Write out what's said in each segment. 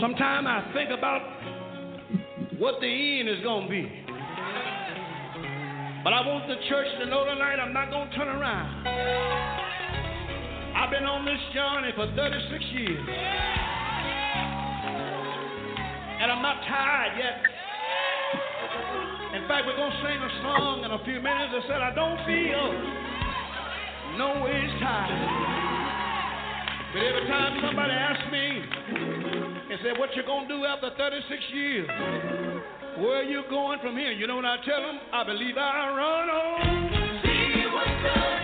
Sometimes I think about what the end is going to be. But I want the church to know tonight I'm not going to turn around. I've been on this journey for 36 years. And I'm not tired yet. In fact, we're going to sing a song in a few minutes that said, I don't feel no ways tired. But every time somebody asks me and said, What you gonna do after 36 years? Where are you going from here? You know what I tell them? I believe I run on. See what's.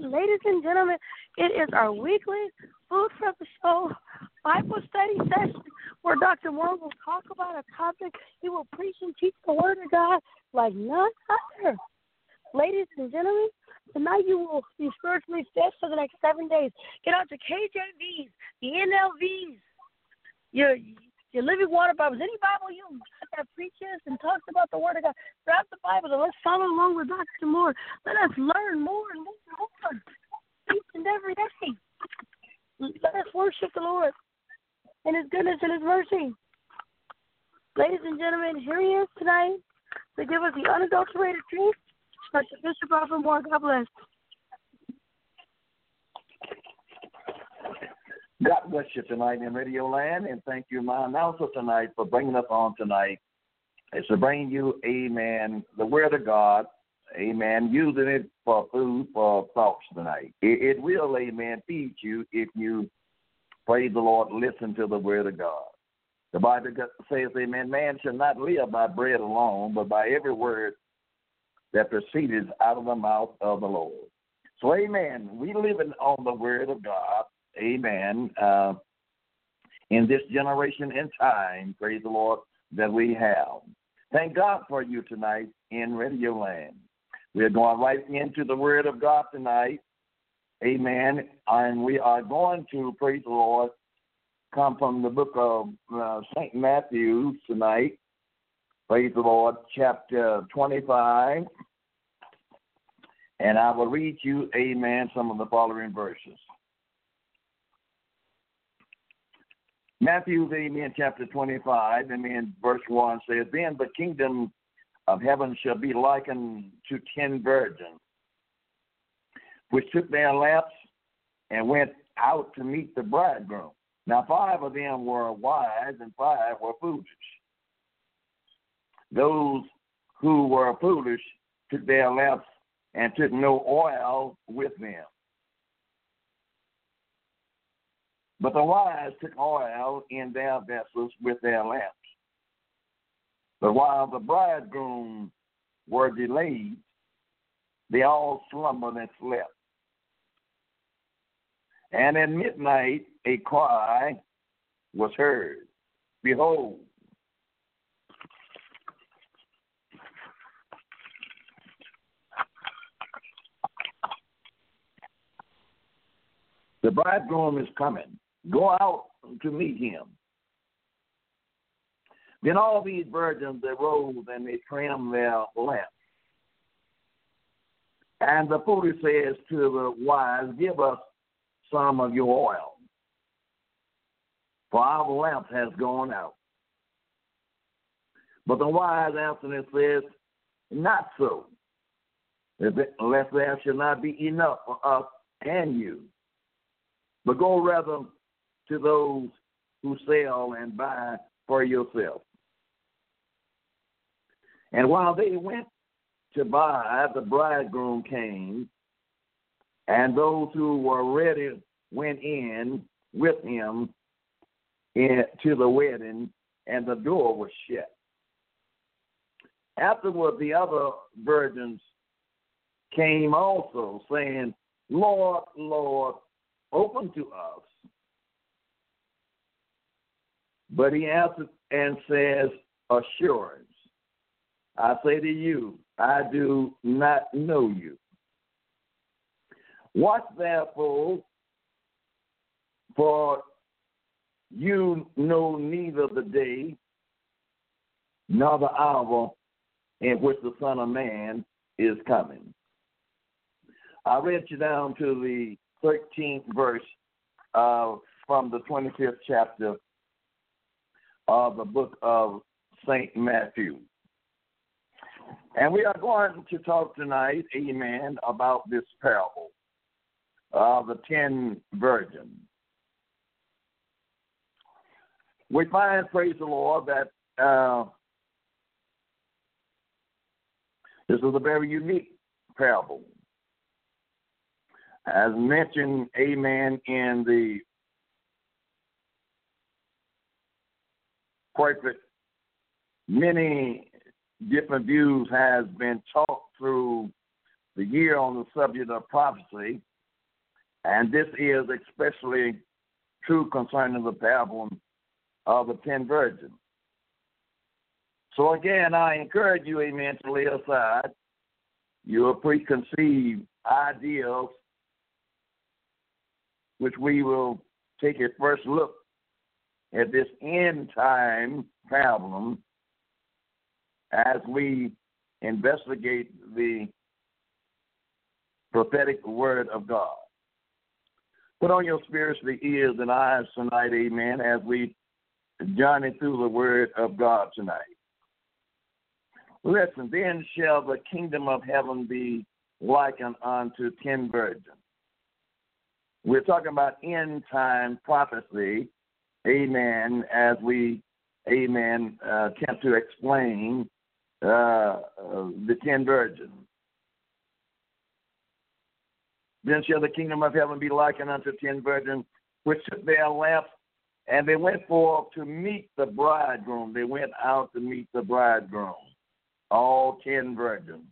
Ladies and gentlemen, it is our weekly Food for the Soul Bible study session where Dr. Moore will talk about a topic. He will preach and teach the Word of God like none other. Ladies and gentlemen, tonight you will be spiritually fed for the next seven days. Get out the KJVs, the NLVs, your your living water Bibles, any Bible you that preaches and talks about the Word of God. Grab the Bible and let's follow along with Dr. Moore. Let us learn more and more each and every day. Let us worship the Lord and His goodness and His mercy. Ladies and gentlemen, here He is tonight to give us the unadulterated truth. Dr. Bishop Alpha Moore, God bless. God bless you tonight in Radio Land, and thank you, my announcer tonight, for bringing us on tonight. It's to bring you, amen, the Word of God, amen, using it for food for thoughts tonight. It, it will, amen, feed you if you, praise the Lord, listen to the Word of God. The Bible says, amen, man shall not live by bread alone, but by every word that proceeds out of the mouth of the Lord. So, amen, we living on the Word of God amen, uh, in this generation and time, praise the Lord, that we have. Thank God for you tonight in Radio Land. We're going right into the Word of God tonight. Amen. And we are going to, praise the Lord, come from the book of uh, St. Matthew tonight. Praise the Lord, chapter 25. And I will read you, amen, some of the following verses. Matthew, amen, chapter 25, amen, verse 1 says, Then the kingdom of heaven shall be likened to ten virgins, which took their lamps and went out to meet the bridegroom. Now, five of them were wise and five were foolish. Those who were foolish took their lamps and took no oil with them. But the wise took oil in their vessels with their lamps. But while the bridegroom were delayed, they all slumbered and slept. And at midnight a cry was heard Behold, the bridegroom is coming. Go out to meet him. Then all these virgins arose and they trimmed their lamps. And the foolish says to the wise, Give us some of your oil, for our lamp has gone out. But the wise answer says, Not so, lest there should not be enough for us and you. But go rather to those who sell and buy for yourself. And while they went to buy, the bridegroom came, and those who were ready went in with him in, to the wedding, and the door was shut. Afterward, the other virgins came also, saying, Lord, Lord, open to us. But he answered and says, Assurance. I say to you, I do not know you. Watch therefore, for you know neither the day nor the hour in which the Son of Man is coming. I read you down to the 13th verse uh, from the 25th chapter of the book of St. Matthew. And we are going to talk tonight, amen, about this parable of the ten virgins. We find, praise the Lord, that uh, this is a very unique parable. As mentioned, amen, in the perfect. Many different views has been taught through the year on the subject of prophecy, and this is especially true concerning the parable of the ten virgins. So again, I encourage you, amen, to lay aside your preconceived ideals, which we will take a first look at this end time problem as we investigate the prophetic word of God. Put on your spiritual ears and eyes tonight, amen, as we journey through the word of God tonight. Listen, then shall the kingdom of heaven be likened unto ten virgins. We're talking about end time prophecy, amen, as we, amen, uh, attempt to explain uh, uh, the ten virgins. Then shall the kingdom of heaven be likened unto ten virgins, which took their lamps, and they went forth to meet the bridegroom. They went out to meet the bridegroom, all ten virgins,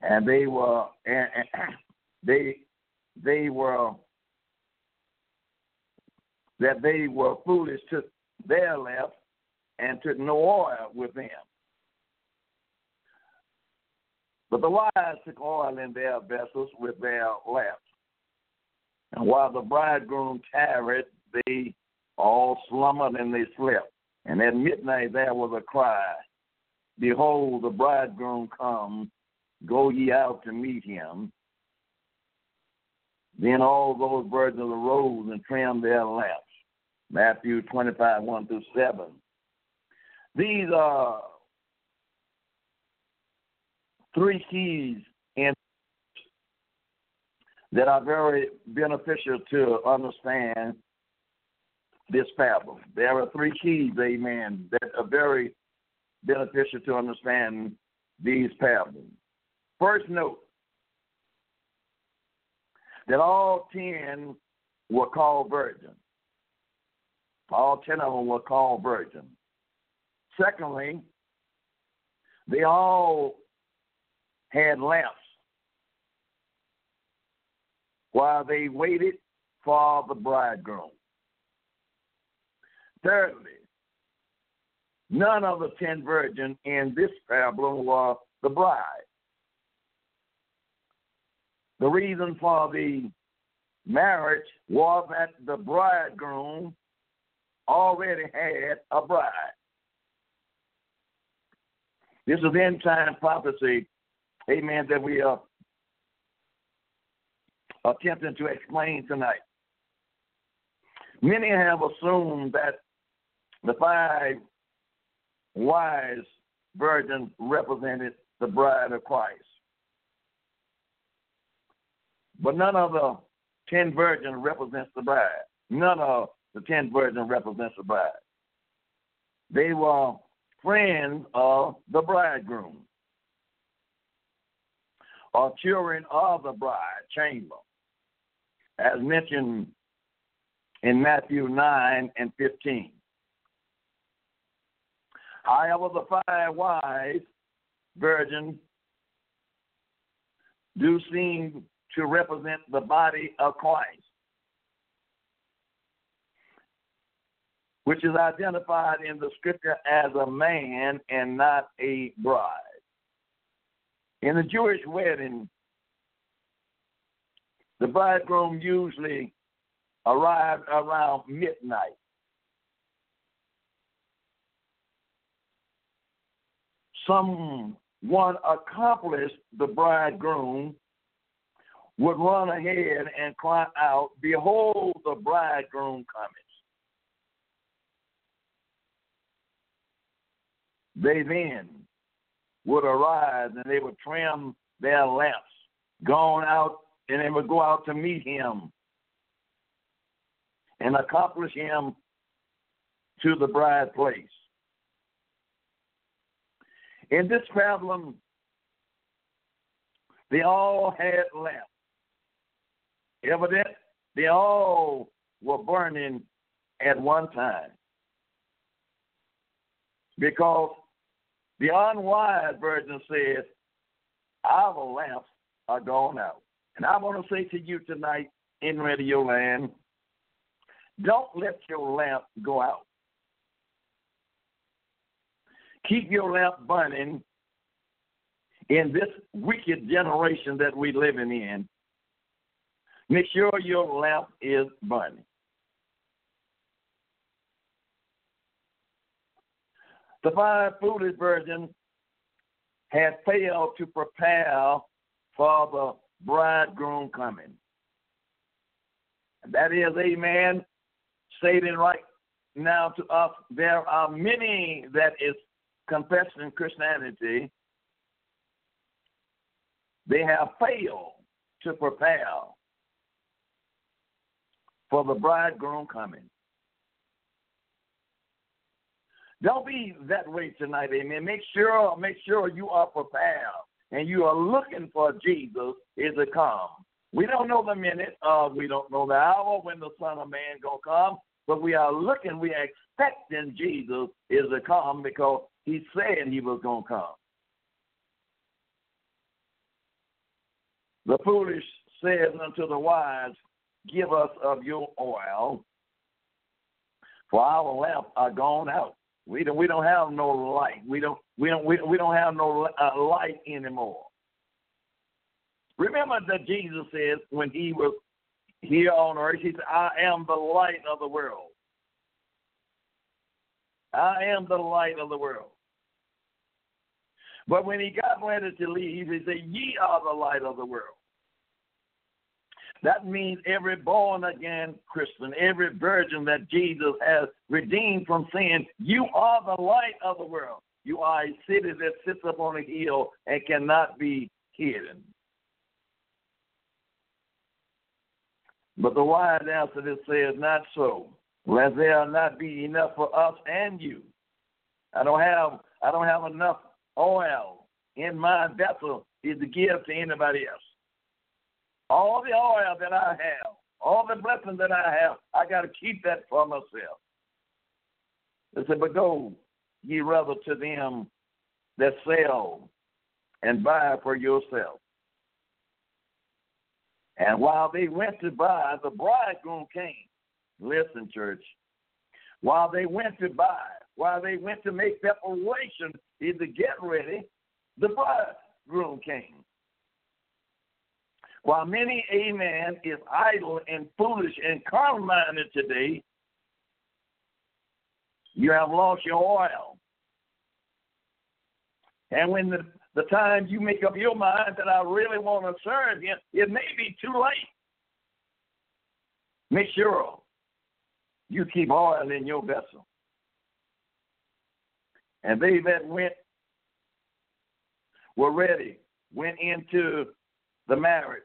and they were and, and they they were that they were foolish to their lamps and took no oil with them. But the wise took oil in their vessels with their lamps. And while the bridegroom tarried, they all slumbered and they slept. And at midnight there was a cry Behold, the bridegroom comes, go ye out to meet him. Then all those virgins arose and trimmed their lamps. Matthew 25, 1 through 7. These are three keys in that are very beneficial to understand this parable. There are three keys, amen, that are very beneficial to understand these parables. First, note that all ten were called virgins. All ten of them were called virgins. Secondly, they all had lamps while they waited for the bridegroom. Thirdly, none of the ten virgins in this parable were the bride. The reason for the marriage was that the bridegroom already had a bride. This is end time prophecy amen, that we are attempting to explain tonight. Many have assumed that the five wise virgins represented the bride of Christ. But none of the ten virgins represents the bride. None of the ten virgins represents the bride. They were friends of the bridegroom or children of the bride chamber, as mentioned in Matthew 9 and 15. However, the five wise virgins do seem to represent the body of Christ, which is identified in the scripture as a man and not a bride. In a Jewish wedding, the bridegroom usually arrived around midnight. Someone accomplished the bridegroom would run ahead and cry out, Behold, the bridegroom cometh. They then would arise and they would trim their lamps, going out, and they would go out to meet him and accomplish him to the bride place. In this problem, they all had lamps. Evident, they all were burning at one time. Because the unwise virgin says, Our lamps are gone out. And I want to say to you tonight in Radio Land, don't let your lamp go out. Keep your lamp burning in this wicked generation that we're living in. Make sure your lamp is burning. The five foolish virgins had failed to prepare for the bridegroom coming. That is, amen, stating right now to us, there are many that is confessing Christianity. They have failed to prepare for the bridegroom coming. Don't be that way tonight, amen. Make sure, make sure you are prepared and you are looking for Jesus is to come. We don't know the minute, uh, we don't know the hour when the Son of Man gonna come, but we are looking, we are expecting Jesus is to come because he said he was gonna come. The foolish says unto the wise, Give us of your oil, for our lamps are gone out. We don't we don't have no light. We don't we don't we, we don't have no uh, light anymore. Remember that Jesus said when he was here on earth, he said, "I am the light of the world. I am the light of the world." But when he got ready to leave, he said, "Ye are the light of the world." That means every born again Christian, every virgin that Jesus has redeemed from sin, you are the light of the world. You are a city that sits up on a hill and cannot be hidden. But the wise answer this says, not so, lest there not be enough for us and you. I don't have I don't have enough oil in my vessel is to give to anybody else. All the oil that I have, all the blessings that I have, I got to keep that for myself. They said, but go ye rather to them that sell and buy for yourself. And while they went to buy, the bridegroom came. Listen, church. While they went to buy, while they went to make preparation, to get ready, the bridegroom came. While many, amen, is idle and foolish and carnal minded today, you have lost your oil. And when the, the time you make up your mind that I really want to serve you, it may be too late. Make sure you keep oil in your vessel. And they that went were ready, went into the marriage,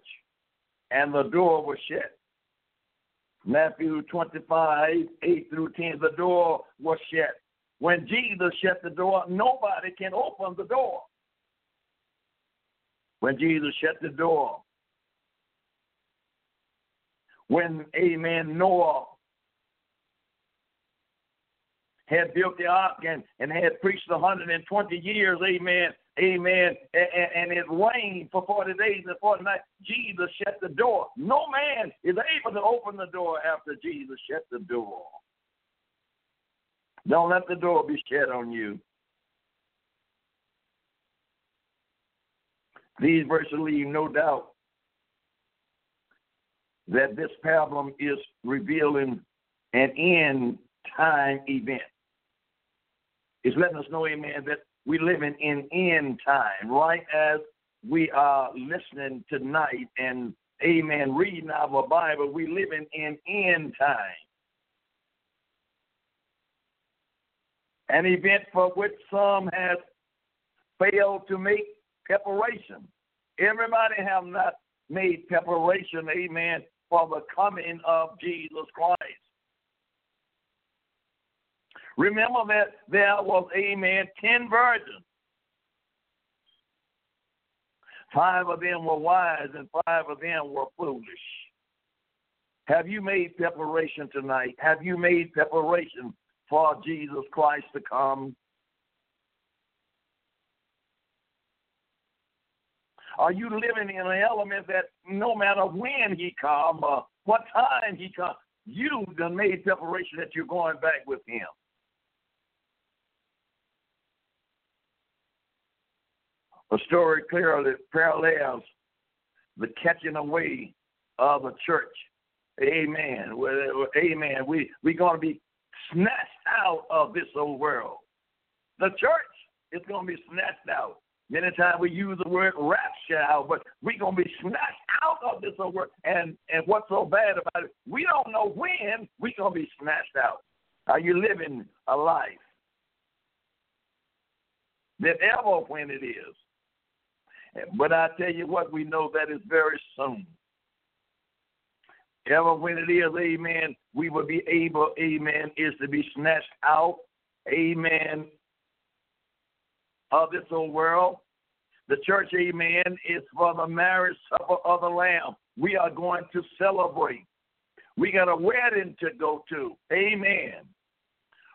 and the door was shut. Matthew 25, 8 through 10, the door was shut. When Jesus shut the door, nobody can open the door. When Jesus shut the door, when, amen, Noah had built the ark and, and had preached 120 years, amen, Amen. And, and it rained for 40 days and 40 nights. Jesus shut the door. No man is able to open the door after Jesus shut the door. Don't let the door be shut on you. These verses leave no doubt that this problem is revealing an end time event. It's letting us know, amen, that we're living in end time, right as we are listening tonight and amen, reading our Bible, we're living in end time. An event for which some have failed to make preparation. Everybody have not made preparation, amen, for the coming of Jesus Christ. Remember that there was, a man ten virgins. Five of them were wise and five of them were foolish. Have you made preparation tonight? Have you made preparation for Jesus Christ to come? Are you living in an element that no matter when he comes what time he comes, you done made preparation that you're going back with him? The story clearly parallels the catching away of the church. Amen. Uh, amen. We we're to be snatched out of this old world. The church is to be snatched out. Many times we use the word rapture out, but we're to be snatched out of this old world. And, and what's so bad about it, we don't know when we're to be snatched out. Are you living a life that ever when it is? But I tell you what, we know that is very soon. Ever when it is, amen, we will be able, amen, is to be snatched out, amen, of this old world. The church, amen, is for the marriage supper of the Lamb. We are going to celebrate. We got a wedding to go to. Amen.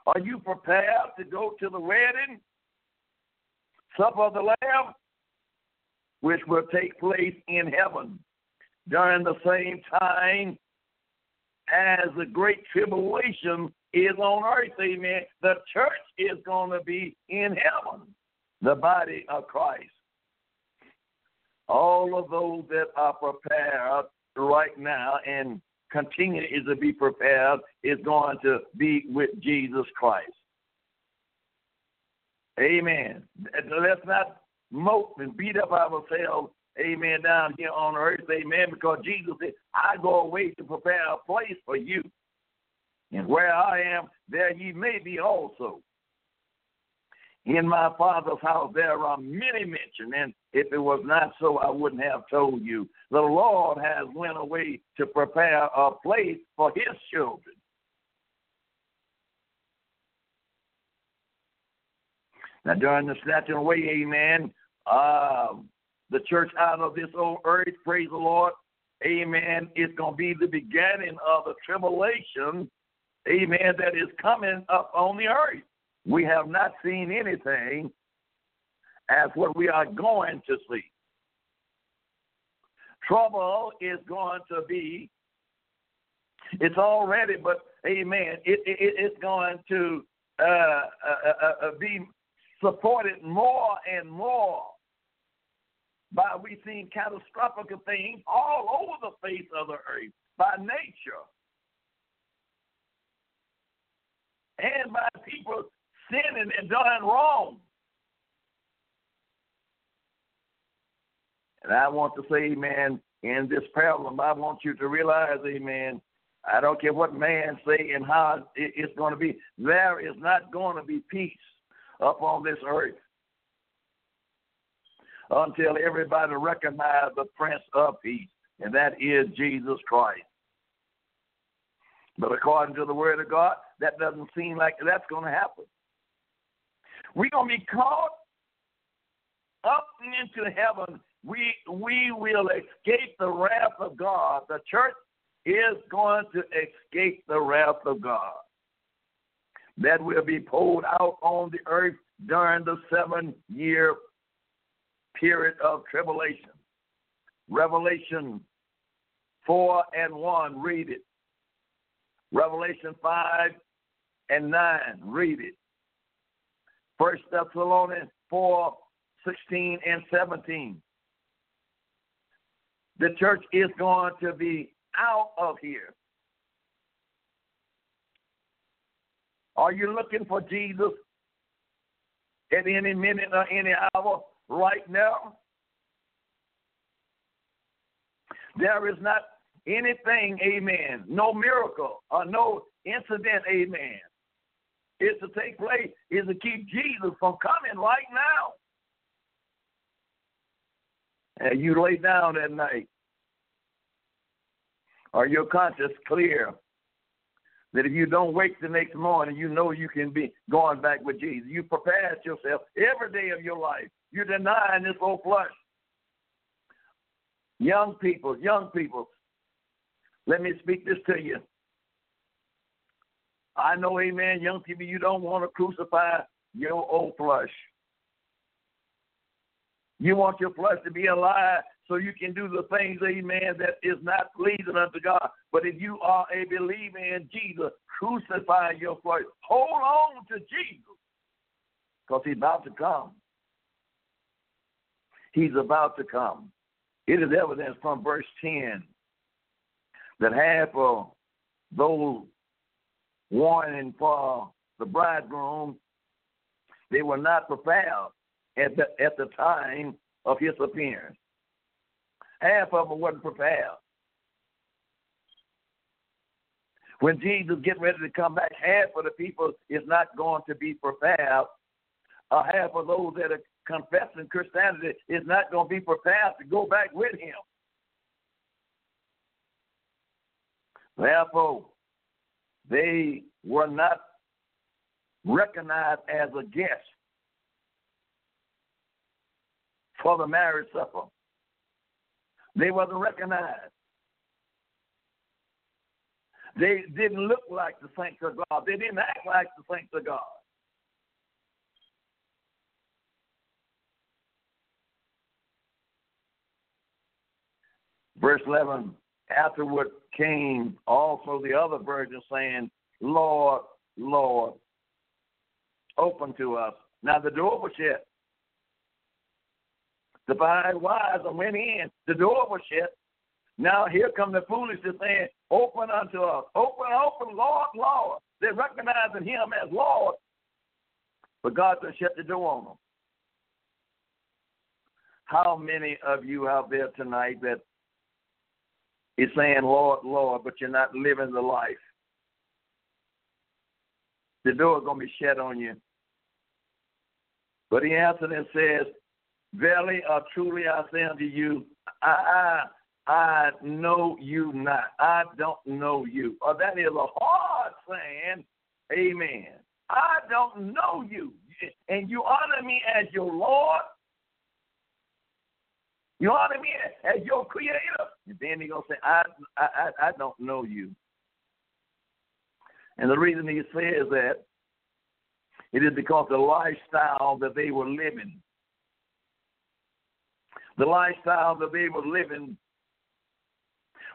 Are you prepared to go to the wedding? Supper of the Lamb? Which will take place in heaven during the same time as the great tribulation is on earth. Amen. The church is going to be in heaven, the body of Christ. All of those that are prepared right now and continue is to be prepared is going to be with Jesus Christ. Amen. Let's not mope and beat up ourselves, amen, down here on earth, amen, because Jesus said, I go away to prepare a place for you. And where I am, there ye may be also. In my Father's house there are many mentioned, and if it was not so, I wouldn't have told you. The Lord has went away to prepare a place for his children. Now, during the snatching away, amen, um, the church out of this old earth, praise the Lord, amen, it's going to be the beginning of the tribulation, amen, that is coming up on the earth. We have not seen anything as what we are going to see. Trouble is going to be, it's already, but amen, it, it, it's going to uh, uh, uh, uh be supported more and more by we seeing catastrophic things all over the face of the earth by nature and by people sinning and doing wrong. And I want to say, amen, in this problem, I want you to realize, amen, I don't care what man say and how it's going to be, there is not going to be peace up on this earth until everybody recognize the Prince of Peace, and that is Jesus Christ. But according to the Word of God, that doesn't seem like that's going to happen. We're going to be caught up into heaven. We we will escape the wrath of God. The church is going to escape the wrath of God. That will be poured out on the earth during the seven year period of tribulation. Revelation 4 and 1, read it. Revelation 5 and 9, read it. First Thessalonians 4, 16 and 17. The church is going to be out of here. Are you looking for Jesus at any minute or any hour? Right now. There is not anything, amen, no miracle or no incident, amen, is to take place, is to keep Jesus from coming right now. And you lay down at night. Are your conscience clear that if you don't wake the next morning, you know you can be going back with Jesus. You prepared yourself every day of your life you're denying this old flesh. Young people, young people, let me speak this to you. I know, amen, young people, you don't want to crucify your old flesh. You want your flesh to be alive so you can do the things, amen, that is not pleasing unto God. But if you are a believer in Jesus, crucify your flesh. Hold on to Jesus because he's about to come. He's about to come. It is evidence from verse 10 that half of those warning for the bridegroom, they were not prepared at the, at the time of his appearance. Half of them wasn't prepared. When Jesus get ready to come back, half of the people is not going to be prepared. Uh, half of those that are confessing Christianity is not going to be prepared to go back with him. Therefore, they were not recognized as a guest for the marriage supper. They wasn't recognized. They didn't look like the saints of God. They didn't act like the saints of God. Verse 11 Afterward came also the other virgins saying, Lord, Lord, open to us. Now the door was shut. The five wise went in. The door was shut. Now here come the foolish saying, Open unto us. Open, open, Lord, Lord. They're recognizing him as Lord. But God just shut the door on them. How many of you out there tonight that is saying, Lord, Lord, but you're not living the life? The door is going to be shut on you. But he answered and says, Verily or truly I say unto you, I, I know you not. I don't know you. Or that is a hard saying. Amen. I don't know you. And you honor me as your Lord. You know what I mean? as your creator. And then he's going to say, I, I, I don't know you. And the reason he says that, it is because the lifestyle that they were living the lifestyle that they were living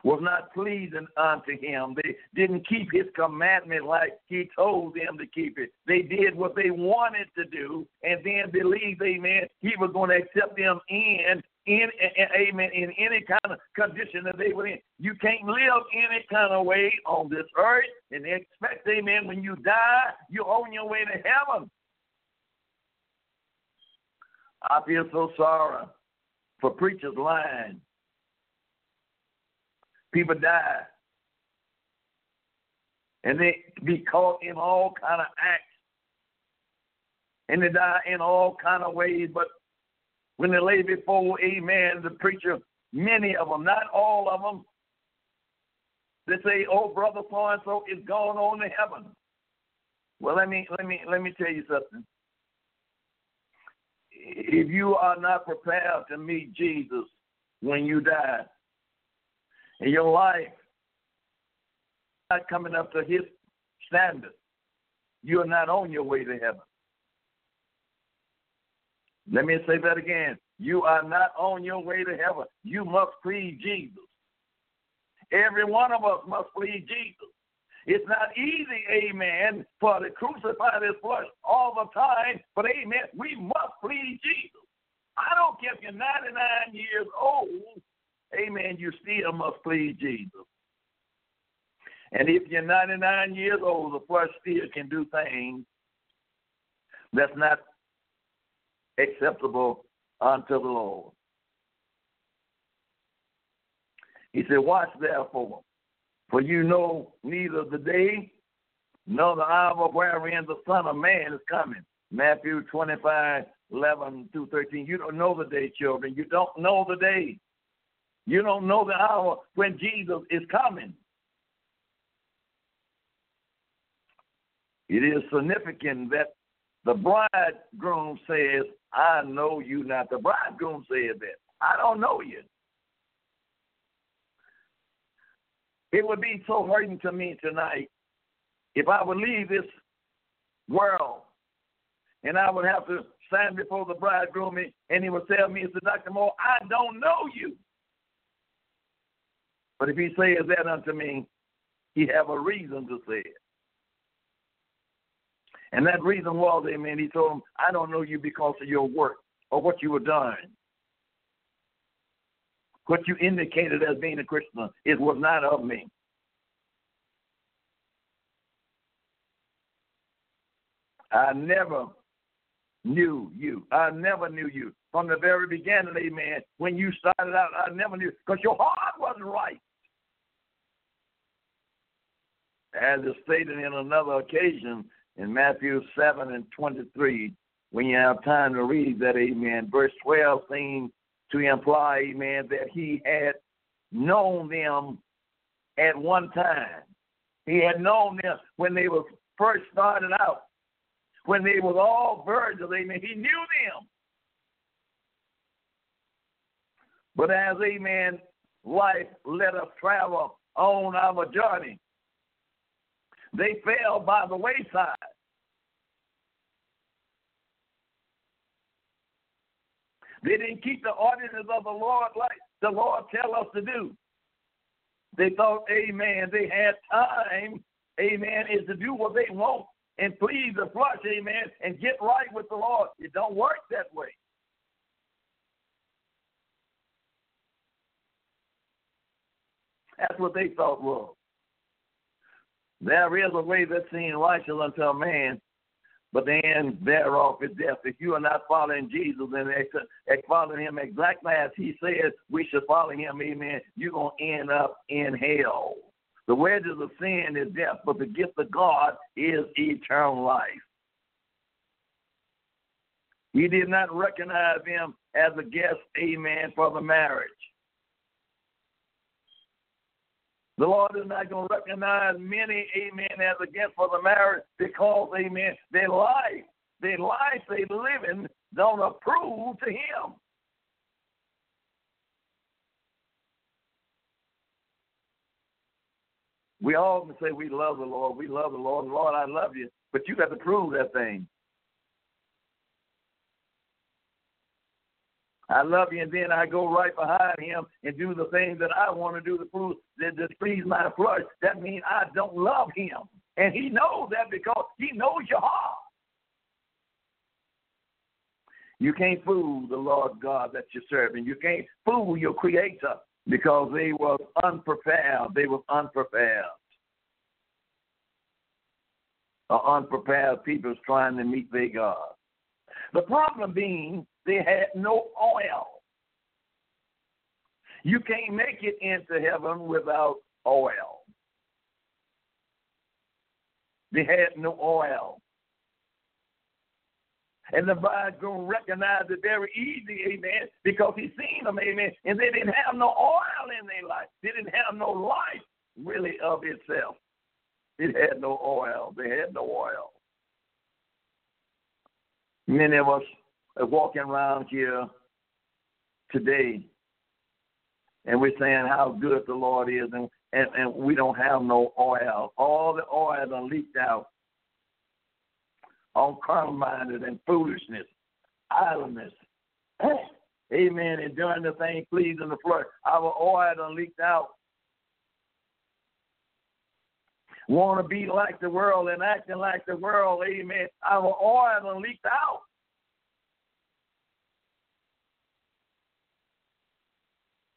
was not pleasing unto him. They didn't keep his commandment like he told them to keep it. They did what they wanted to do and then believed, amen, he was going to accept them in, in, amen, in any kind of condition that they were in. You can't live any kind of way on this earth and expect, amen, when you die, you're on your way to heaven. I feel so sorry for preachers lying. People die. And they be caught in all kind of acts. And they die in all kind of ways. But when they lay before, amen, the preacher, many of them, not all of them, they say, "Oh, brother so and so is going on to heaven." Well, let me let me let me tell you something if you are not prepared to meet Jesus when you die, and your life not coming up to his standard, you are not on your way to heaven. Let me say that again. You are not on your way to heaven. You must please Jesus. Every one of us must please Jesus. It's not easy, amen, for to crucify this flesh all the time, but amen, we must please Jesus. I don't care if you're 99 years old, amen, you still must please Jesus. And if you're 99 years old, the flesh still can do things that's not acceptable unto the Lord. He said, Watch therefore, for you know neither the day nor the hour wherein the Son of Man is coming. Matthew 25, 11 through 13. You don't know the day, children. You don't know the day. You don't know the hour when Jesus is coming. It is significant that the bridegroom says, I know you not. The bridegroom says that. I don't know you. It would be so hurting to me tonight if I would leave this world and I would have to stand before the bridegroom, and he would tell me, "It's Dr. Moore, I don't know you." But if he says that unto me, he have a reason to say it. And that reason was, amen, he told him, I don't know you because of your work or what you were doing. What you indicated as being a Christian, it was not of me. I never knew you. I never knew you. From the very beginning, amen, when you started out, I never knew because your heart wasn't right. As is stated in another occasion in Matthew 7 and 23, when you have time to read that, amen, verse 12 seems to imply, amen, that he had known them at one time. He had known them when they were first started out when they were all virgins, amen. He knew them. But as, amen, life let us travel on our journey, they fell by the wayside. They didn't keep the ordinances of the Lord like the Lord tell us to do. They thought, amen, they had time, amen, is to do what they want and please the flesh, amen, and get right with the Lord. It don't work that way. That's what they thought was. There is a way that seems righteous unto a man, but the end thereof is death. If you are not following Jesus and following him exactly as he says we should follow him, amen, you're going to end up in hell. The wages of sin is death, but the gift of God is eternal life. He did not recognize him as a guest, amen, for the marriage. The Lord is not going to recognize many, amen, as a guest for the marriage because, amen, their life, their life they live in don't approve to Him. We all can say we love the Lord. We love the Lord. Lord, I love you. But you got to prove that thing. I love you, and then I go right behind him and do the things that I want to do to prove that displease my flesh. That means I don't love him. And he knows that because he knows your heart. You can't fool the Lord God that you're serving. You can't fool your creator because they were unprepared. They were unprepared. Or unprepared people trying to meet their God. The problem being they had no oil. You can't make it into heaven without oil. They had no oil. And the bridegroom recognized it very easy, amen, because he seen them, amen, and they didn't have no oil in their life. They didn't have no life really of itself. It had no oil. They had no oil. Many of us are walking around here today and we're saying how good the Lord is, and, and, and we don't have no oil. All the oil are leaked out on carnal minded and foolishness, idleness. Amen. And doing the thing pleasing the flesh. Our oil done leaked out. Want to be like the world and acting like the world. Amen. Our oil done leaked out.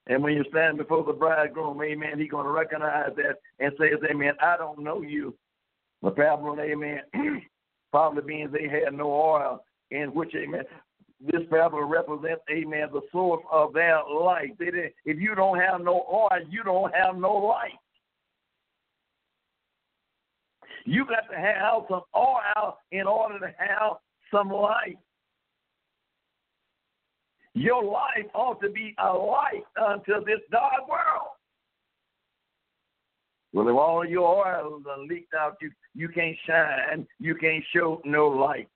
And when you stand before the bridegroom, amen, he's going to recognize that and says, amen, I don't know you. But probably, amen, Probably means they had no oil, in which, amen, this parable represents, amen, the source of their life. They didn't, if you don't have no oil, you don't have no life. You got to have some oil in order to have some light. Your life ought to be a light unto this dark world. Well, if all your oil are leaked out, you, you can't shine, you can't show no light.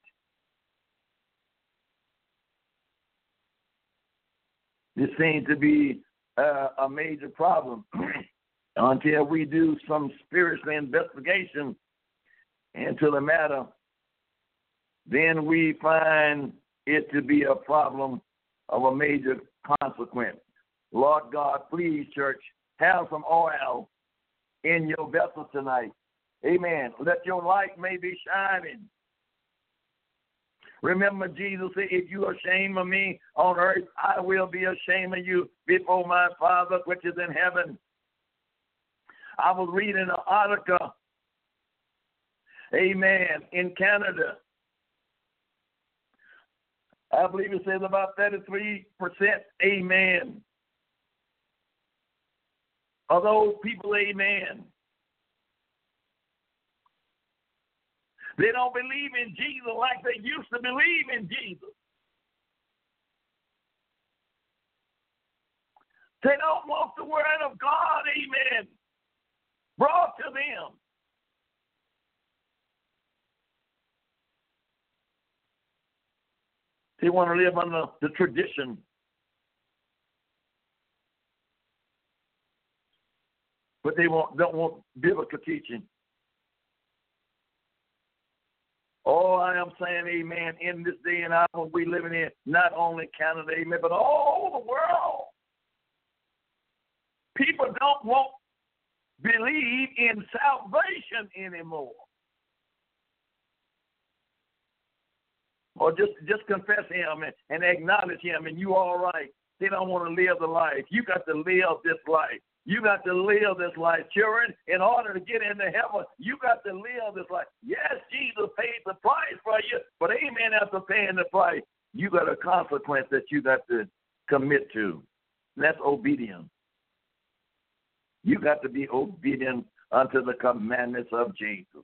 This seems to be a major problem until we do some spiritual investigation into the matter then we find it to be a problem of a major consequence. Lord God, please, church, have some oil in your vessel tonight. Amen. Let your light may be shining. Remember, Jesus said, If you are ashamed of me on earth, I will be ashamed of you before my Father which is in heaven. I was reading an article, amen, in Canada. I believe it says about 33%, amen, of those people, amen, They don't believe in Jesus like they used to believe in Jesus. They don't want the word of God, amen, brought to them. They want to live under the tradition. But they want, don't want biblical teaching. Oh, I am saying, amen, in this day and hour we're living in, not only Canada, amen, but all the world. People don't want believe in salvation anymore. Or just just confess him and, and acknowledge him and you all right. They don't want to live the life. You got to live this life. You got to live this life, children. In order to get into heaven, you got to live this life. Yes, Jesus paid the price for you, but amen, after paying the price, you got a consequence that you got to commit to. That's obedience. You got to be obedient unto the commandments of Jesus.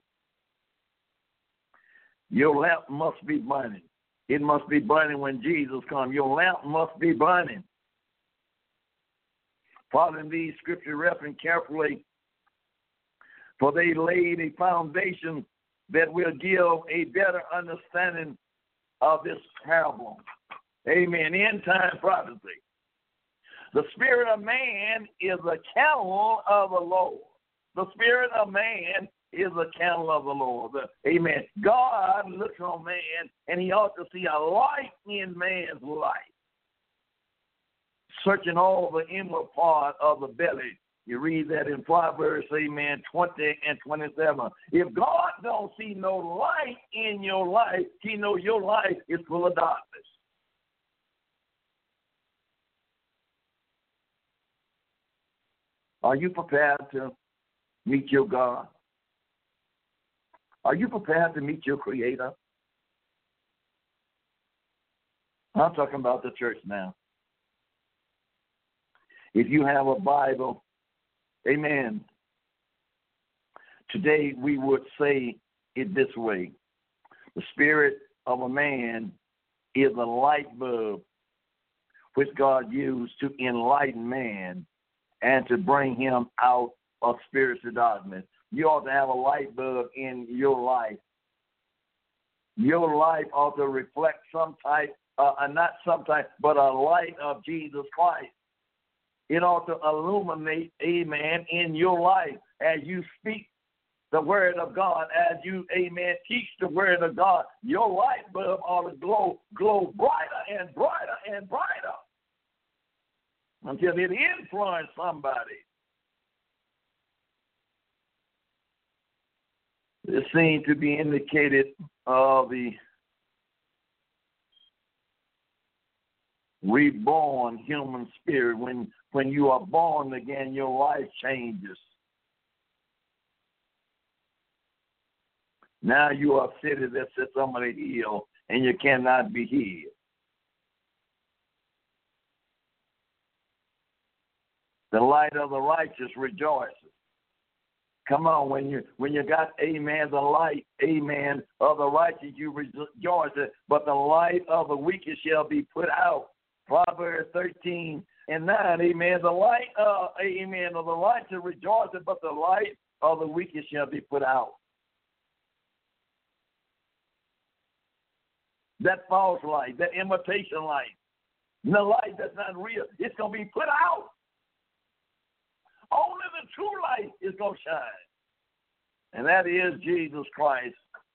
Your lamp must be burning. It must be burning when Jesus comes. Your lamp must be burning. Following these scripture reference carefully, for they laid a foundation that will give a better understanding of this parable. Amen. End time prophecy. The spirit of man is a candle of the Lord. The spirit of man is the candle of the Lord. Amen. God looks on man and he ought to see a light in man's life searching all the inward part of the belly. You read that in Proverbs, amen, 20 and 27. If God don't see no light in your life, he know your life is full of darkness. Are you prepared to meet your God? Are you prepared to meet your Creator? I'm talking about the church now. If you have a Bible, amen. Today we would say it this way The spirit of a man is a light bulb which God used to enlighten man and to bring him out of spiritual darkness. You ought to have a light bulb in your life. Your life ought to reflect some type, uh, not some type, but a light of Jesus Christ. It ought to illuminate, amen, in your life as you speak the word of God, as you, amen, teach the word of God. Your light bulb ought to glow, glow brighter and brighter and brighter until it influences somebody. This seems to be indicated of the reborn human spirit. When when you are born again, your life changes. Now you are city that on the hill and you cannot be healed. The light of the righteous rejoices. Come on, when you when you got amen, the light, amen, of the righteous you rejoice, but the light of the wicked shall be put out. Proverbs 13 and 9, amen. The light, uh, amen, of the righteous rejoices, but the light of the wicked shall be put out. That false light, that imitation light, the light that's not real, it's to be put out. Only the true light is going to shine. And that is Jesus Christ.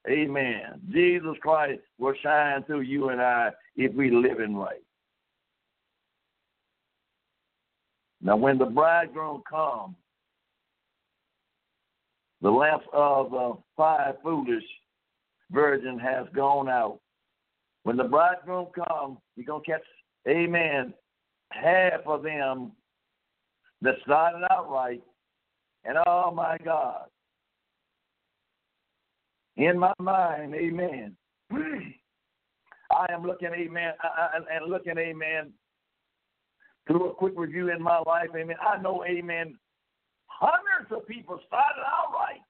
Amen. Jesus Christ will shine through you and I if we live in right. Now, when the bridegroom comes, the lamp of the five foolish virgin has gone out. When the bridegroom comes, you're going to catch, amen, half of them that started out right. And oh my God, in my mind, amen. I am looking, amen, and looking, amen, through a quick review in my life, amen. I know, amen, hundreds of people started out right.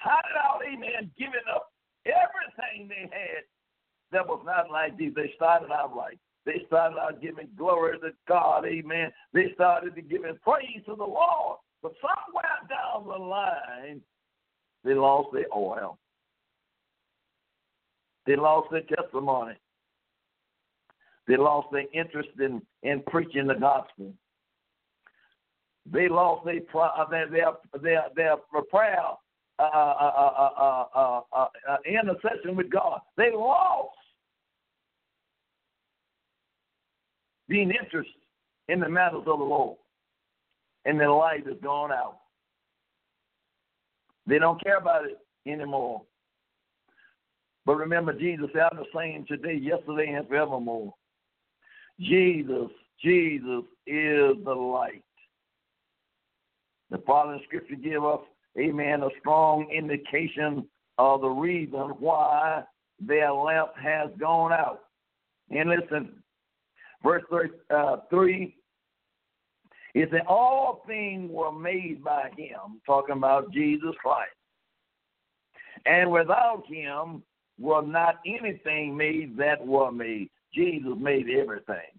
Started out, amen, giving up everything they had that was not like these. They started out right. They started out giving glory to God, amen. They started to giving praise to the Lord. But somewhere down the line, they lost their oil. They lost their testimony. They lost their interest in, in preaching the gospel. They lost their their their their, their prayer uh, uh, uh, uh, intercession with God. They lost being interested in the matters of the Lord, and their light has gone out. They don't care about it anymore. But remember, Jesus said, I'm the same today, yesterday, and forevermore. Jesus, Jesus is the light. The following scripture give us, amen, a strong indication of the reason why their lamp has gone out. And listen, verse 3, uh, 3 is that all things were made by him, talking about Jesus Christ. And without him was not anything made that were made. Jesus made everything.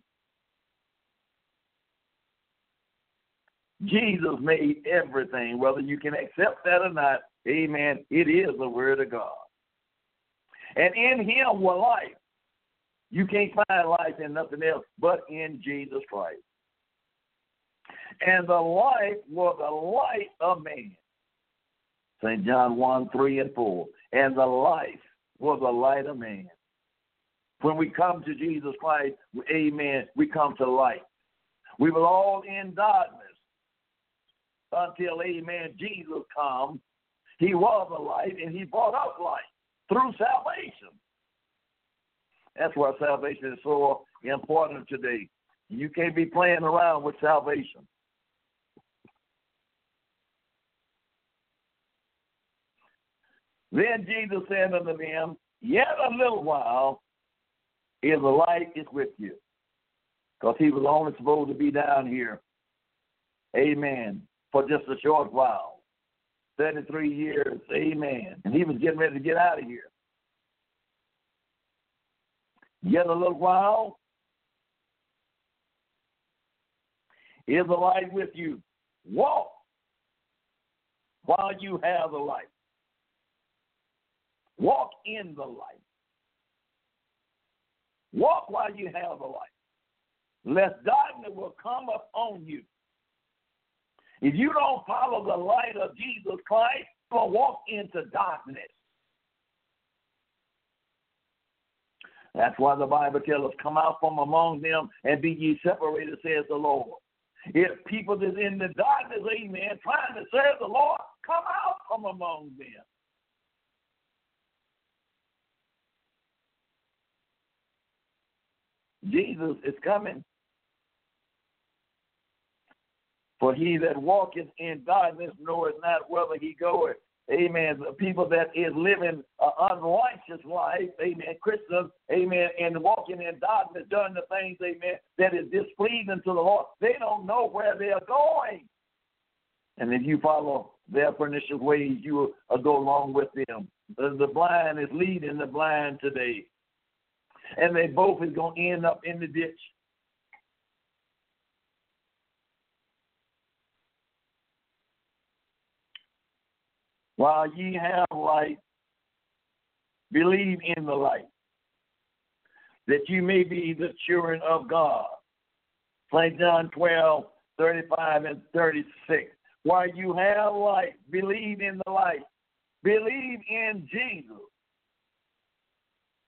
Jesus made everything, whether you can accept that or not. Amen. It is the Word of God. And in Him was life. You can't find life in nothing else but in Jesus Christ. And the life was the light of man. St. John 1 3 and 4. And the life was the light of man. When we come to Jesus Christ, amen, we come to light. We were all in darkness until, amen, Jesus come. He was a light and he brought us light through salvation. That's why salvation is so important today. You can't be playing around with salvation. Then Jesus said unto them, Yet a little while is the light is with you. Because he was only supposed to be down here. Amen for just a short while. 33 years, amen. And he was getting ready to get out of here. Yet a little while is the light with you. Walk while you have the light. Walk in the light. Walk while you have the light, lest darkness will come upon you. If you don't follow the light of Jesus Christ, you'll walk into darkness. That's why the Bible tells us, come out from among them and be ye separated, says the Lord. If people that's in the darkness, amen, trying to serve the Lord, come out from among them. Jesus is coming. For he that walketh in darkness knoweth not whither he goeth. Amen. People that is living an unrighteous life, amen, Christians, amen, and walking in darkness, doing the things, amen, that is displeasing to the Lord, they don't know where they're going. And if you follow their pernicious ways, you will go along with them. The blind is leading the blind today. And they both is going to end up in the ditch. While ye have light, believe in the light, that you may be the children of God. St. John 12, 35 and 36. While you have light, believe in the light. believe in Jesus.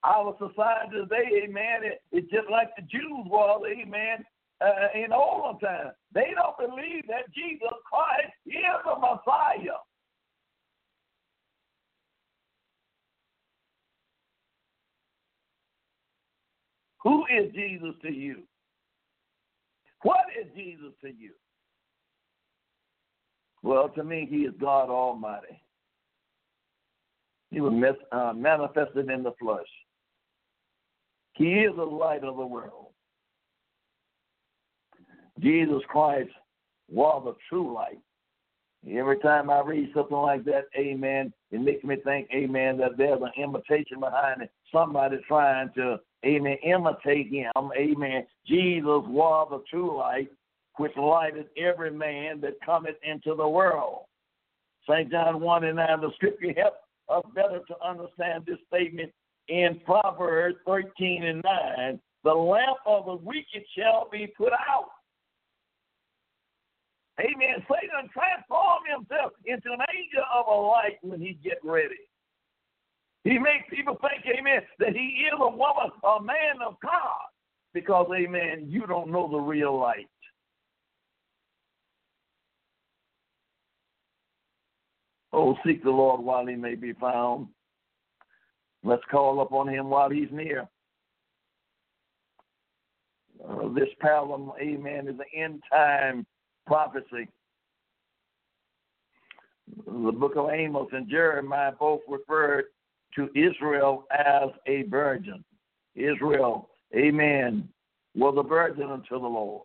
Our society today, amen, it, it's just like the Jews was, amen, uh, in olden times. They don't believe that Jesus Christ is the Messiah. Who is Jesus to you? What is Jesus to you? Well, to me, he is God Almighty. He was uh, manifested in the flesh. He is the light of the world. Jesus Christ was the true light. Every time I read something like that, amen, it makes me think, amen, that there's an imitation behind it. Somebody trying to, amen, imitate him, amen. Jesus was the true light, which lighted every man that cometh into the world. St. John 1 and 9, the scripture helps us better to understand this statement in Proverbs 13 and 9. The lamp of the wicked shall be put out Amen. Satan transform himself into an angel of a light when he get ready. He makes people think, amen, that he is a woman, a man of God. Because, amen, you don't know the real light. Oh, seek the Lord while he may be found. Let's call upon him while he's near. Uh, this parable, amen, is an end time prophecy. The book of Amos and Jeremiah both referred to Israel as a virgin. Israel, amen, was a virgin unto the Lord.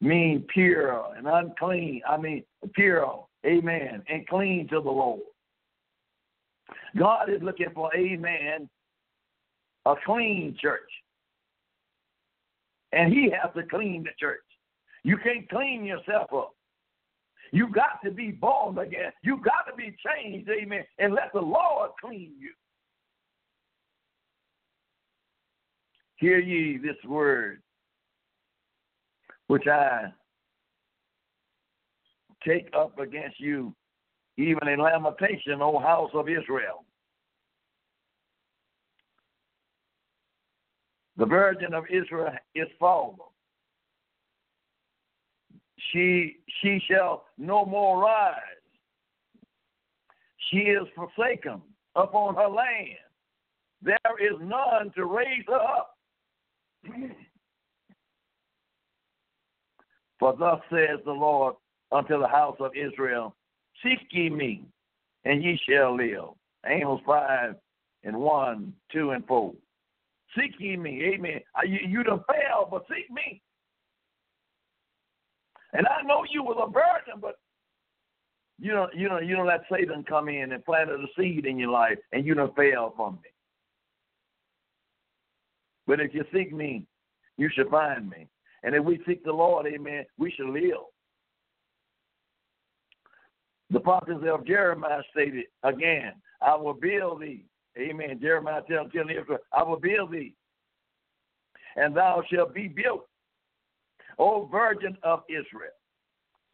Mean pure and unclean. I mean pure, amen, and clean to the Lord. God is looking for, amen, a clean church. And he has to clean the church. You can't clean yourself up. You got to be born again. You got to be changed, amen, and let the Lord clean you. Hear ye this word, which I take up against you, even in lamentation, O house of Israel. The virgin of Israel is fallen she she shall no more rise. She is forsaken upon her land. There is none to raise her up. For thus says the Lord unto the house of Israel, Seek ye me, and ye shall live. Amos 5 and 1, 2, and 4. Seek ye me. Amen. You, you done failed, but seek me. And I know you was a virgin, but you know, you know, you don't let Satan come in and planted a seed in your life, and you don't fail from me. But if you seek me, you shall find me. And if we seek the Lord, amen, we shall live. The prophecy of Jeremiah stated again, I will build thee. Amen. Jeremiah tells Israel, I will build thee, and thou shalt be built O Virgin of Israel,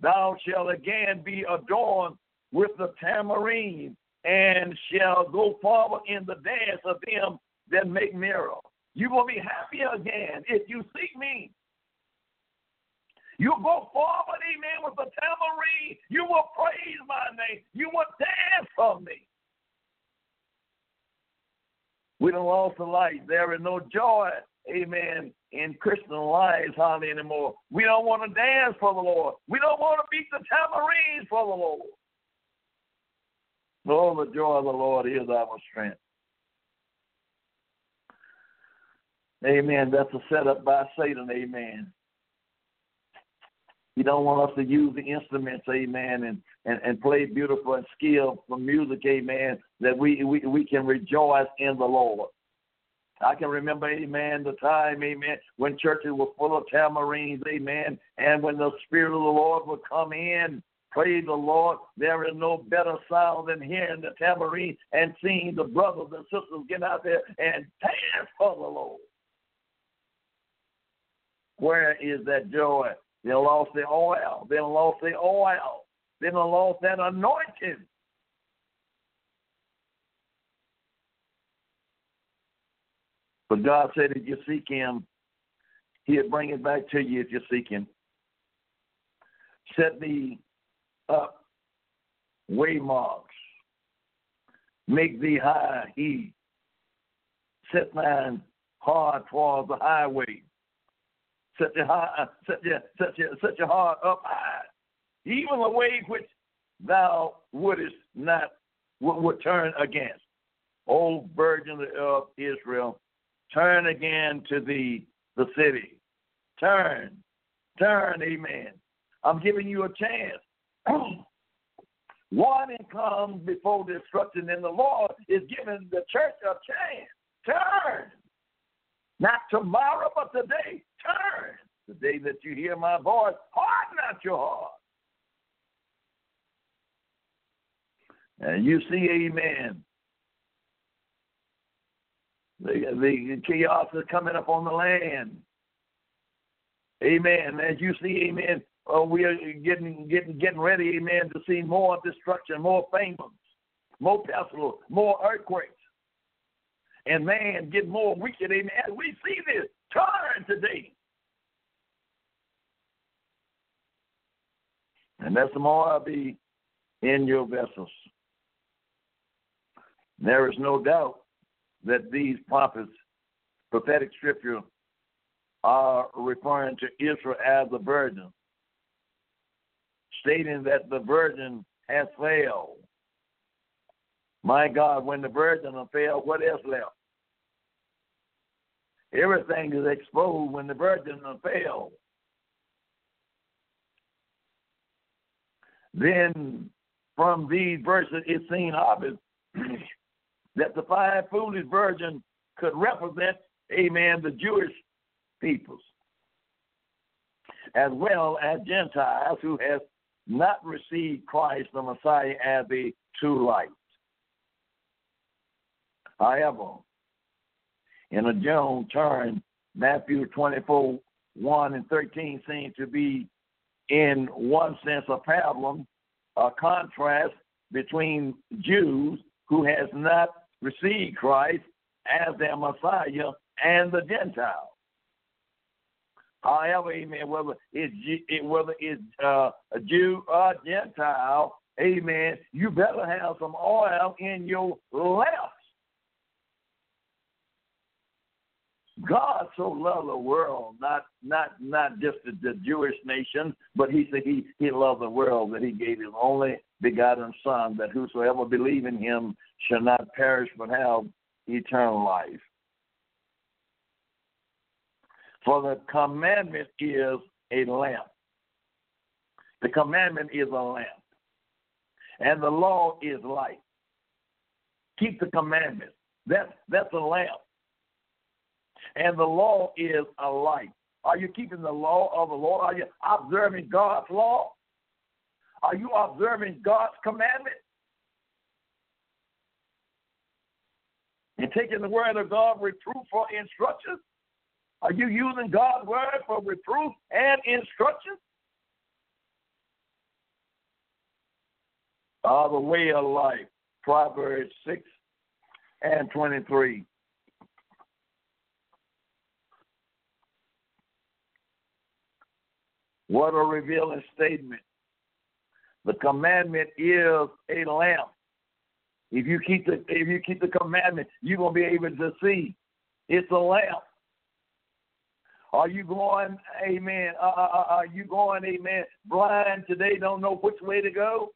thou shalt again be adorned with the tambourine and shall go forward in the dance of them that make merry. You will be happy again if you seek me. You go forward, amen, with the tambourine. You will praise my name. You will dance for me. We don't lost the light. There is no joy amen, in Christian lives hardly anymore. We don't want to dance for the Lord. We don't want to beat the tambourines for the Lord. Oh, the joy of the Lord is our strength. Amen. That's a setup by Satan. Amen. He don't want us to use the instruments, amen, and, and, and play beautiful and skillful music, amen, that we, we, we can rejoice in the Lord. I can remember, amen, the time, amen, when churches were full of tambourines, amen, and when the Spirit of the Lord would come in, praise the Lord, there is no better sound than hearing the tambourine and seeing the brothers and sisters get out there and dance for the Lord. Where is that joy? They lost the oil. They lost the oil. They lost that anointing. But God said if you seek him, he'll bring it back to you if you seek him. Set thee up waymarks. Make thee high he. Set thine heart towards the highway. Set your heart, set your, set your, set your heart up high. Even the way which thou wouldest not would, would turn against. O virgin of Israel, turn again to the the city. Turn, turn, amen. I'm giving you a chance. Warning comes before destruction, and the Lord is giving the church a chance. Turn. Not tomorrow, but today. Turn. The day that you hear my voice, harden not your heart. And you see, amen. The, the chaos is coming up on the land. Amen. As you see, amen, oh, we are getting getting getting ready, amen, to see more destruction, more famines, more pestilence, more earthquakes. And man get more wicked, amen. As we see this, turn today. And that's the more I'll be in your vessels. There is no doubt that these prophets, prophetic scripture, are referring to Israel as the virgin, stating that the virgin has failed. My God, when the virgin has failed, what else left? Everything is exposed when the virgin has failed. Then from these verses, it seems obvious that the five foolish virgins could represent, amen, the Jewish peoples, as well as Gentiles who have not received Christ the Messiah as the true light. However, in a general turn, Matthew 24, 1 and 13 seem to be, in one sense, a problem, a contrast between Jews who has not receive Christ as their Messiah and the Gentiles. However, amen, whether it's, whether it's uh, a Jew or a Gentile, amen, you better have some oil in your lamps. God so loved the world, not not not just the, the Jewish nation, but he said he, he loved the world that he gave his only begotten Son, that whosoever believe in him shall not perish but have eternal life. For the commandment is a lamp. The commandment is a lamp. And the law is light. Keep the commandment. That's that's a lamp. And the law is a light. Are you keeping the law of the Lord? Are you observing God's law? Are you observing God's commandment? And taking the word of God reproof for instruction? Are you using God's word for reproof and instruction? Are the way of life. Proverbs 6 and 23. What a revealing statement. The commandment is a lamp. If you keep the if you keep the commandment, you're gonna be able to see. It's a lamp. Are you going, amen? Uh, uh, uh are you going, amen, blind today, don't know which way to go?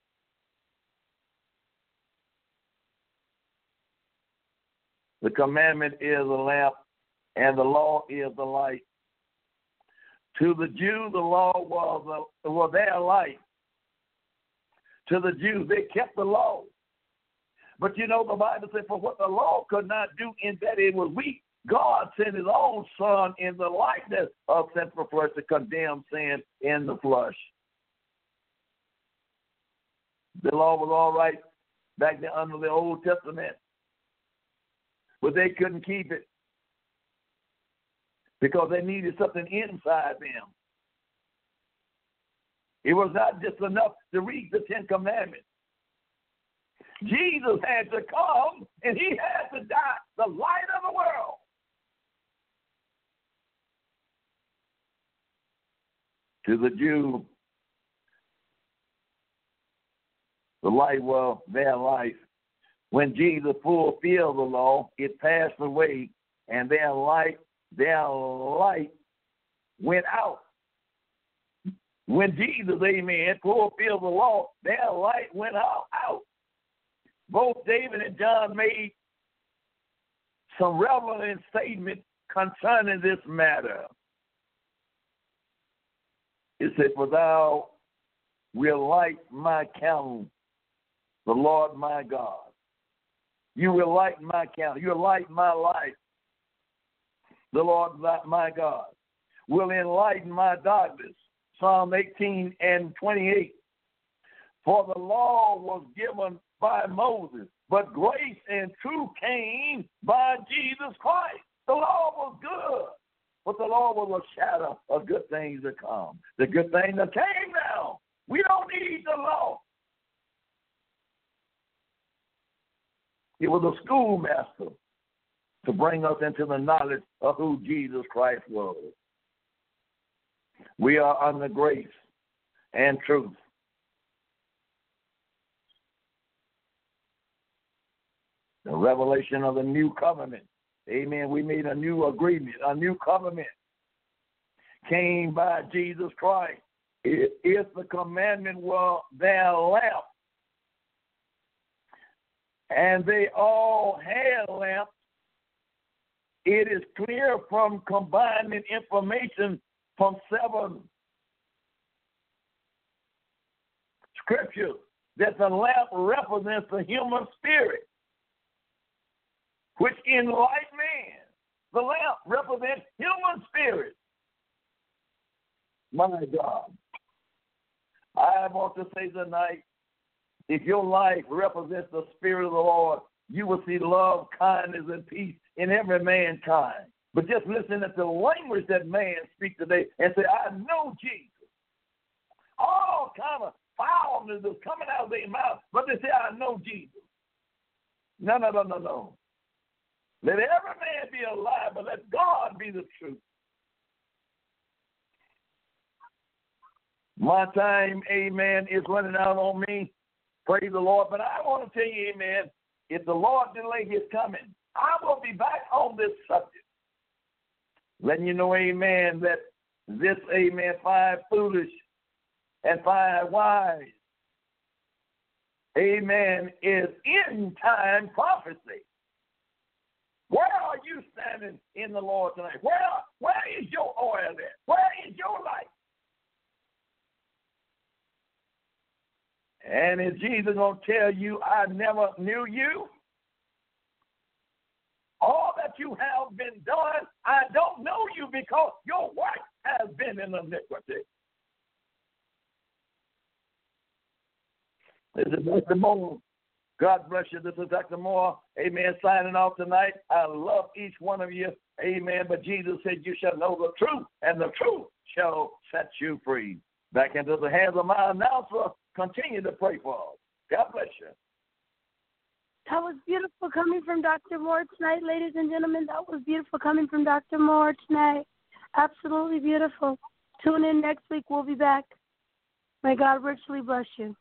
The commandment is a lamp, and the law is the light. To the Jew, the law was, a, was their light to the Jews. They kept the law. But you know, the Bible said, for what the law could not do in that it was weak, God sent his own son in the likeness of sinful flesh to condemn sin in the flesh. The law was all right back then under the Old Testament, but they couldn't keep it because they needed something inside them. It was not just enough to read the Ten Commandments. Jesus had to come and he had to die, the light of the world. To the Jew, the light was their life. When Jesus fulfilled the law, it passed away, and their light, their light went out when Jesus, amen, fulfilled the law, their light went out. out. Both David and John made some relevant statements concerning this matter. It said, For thou will light my candle, the Lord my God. You will light my candle. You will light my life. The Lord my God will enlighten my darkness. Psalm 18 and 28. For the law was given by Moses, but grace and truth came by Jesus Christ. The law was good, but the law was a shadow of good things to come. The good things that came now. We don't need the law. It was a schoolmaster to bring us into the knowledge of who Jesus Christ was. We are under grace and truth. The revelation of the new covenant. Amen. We made a new agreement, a new covenant came by Jesus Christ. If the commandment were their lamp, and they all had lamps, it is clear from combining information from seven scriptures that the lamp represents the human spirit, which enlighten man. The lamp represents human spirit. My God. I want to say tonight, if your life represents the spirit of the Lord, you will see love, kindness, and peace in every mankind. But just listen to the language that man speaks today and say, I know Jesus. All kind of foulness is coming out of their mouth, but they say, I know Jesus. No, no, no, no, no. Let every man be a lie, but let God be the truth. My time, amen, is running out on me. Praise the Lord. But I want to tell you, amen, if the Lord delay his coming, I will be back on this subject letting you know, amen, that this, amen, five foolish and five wise, amen, is in time prophecy. Where are you standing in the Lord tonight? Where, where is your oil at? Where is your light? And is Jesus going to tell you, I never knew you? All that you have been done, I don't know you because your wife has been in iniquity. This is Dr. Moore. God bless you. This is Dr. Moore. Amen. Signing off tonight. I love each one of you. Amen. But Jesus said, You shall know the truth, and the truth shall set you free. Back into the hands of my announcer. Continue to pray for us. God bless you. That was beautiful coming from Dr. Moore tonight, ladies and gentlemen. That was beautiful coming from Dr. Moore tonight. Absolutely beautiful. Tune in next week. We'll be back. May God richly bless you.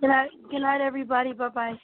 Good night, good night everybody. Bye bye.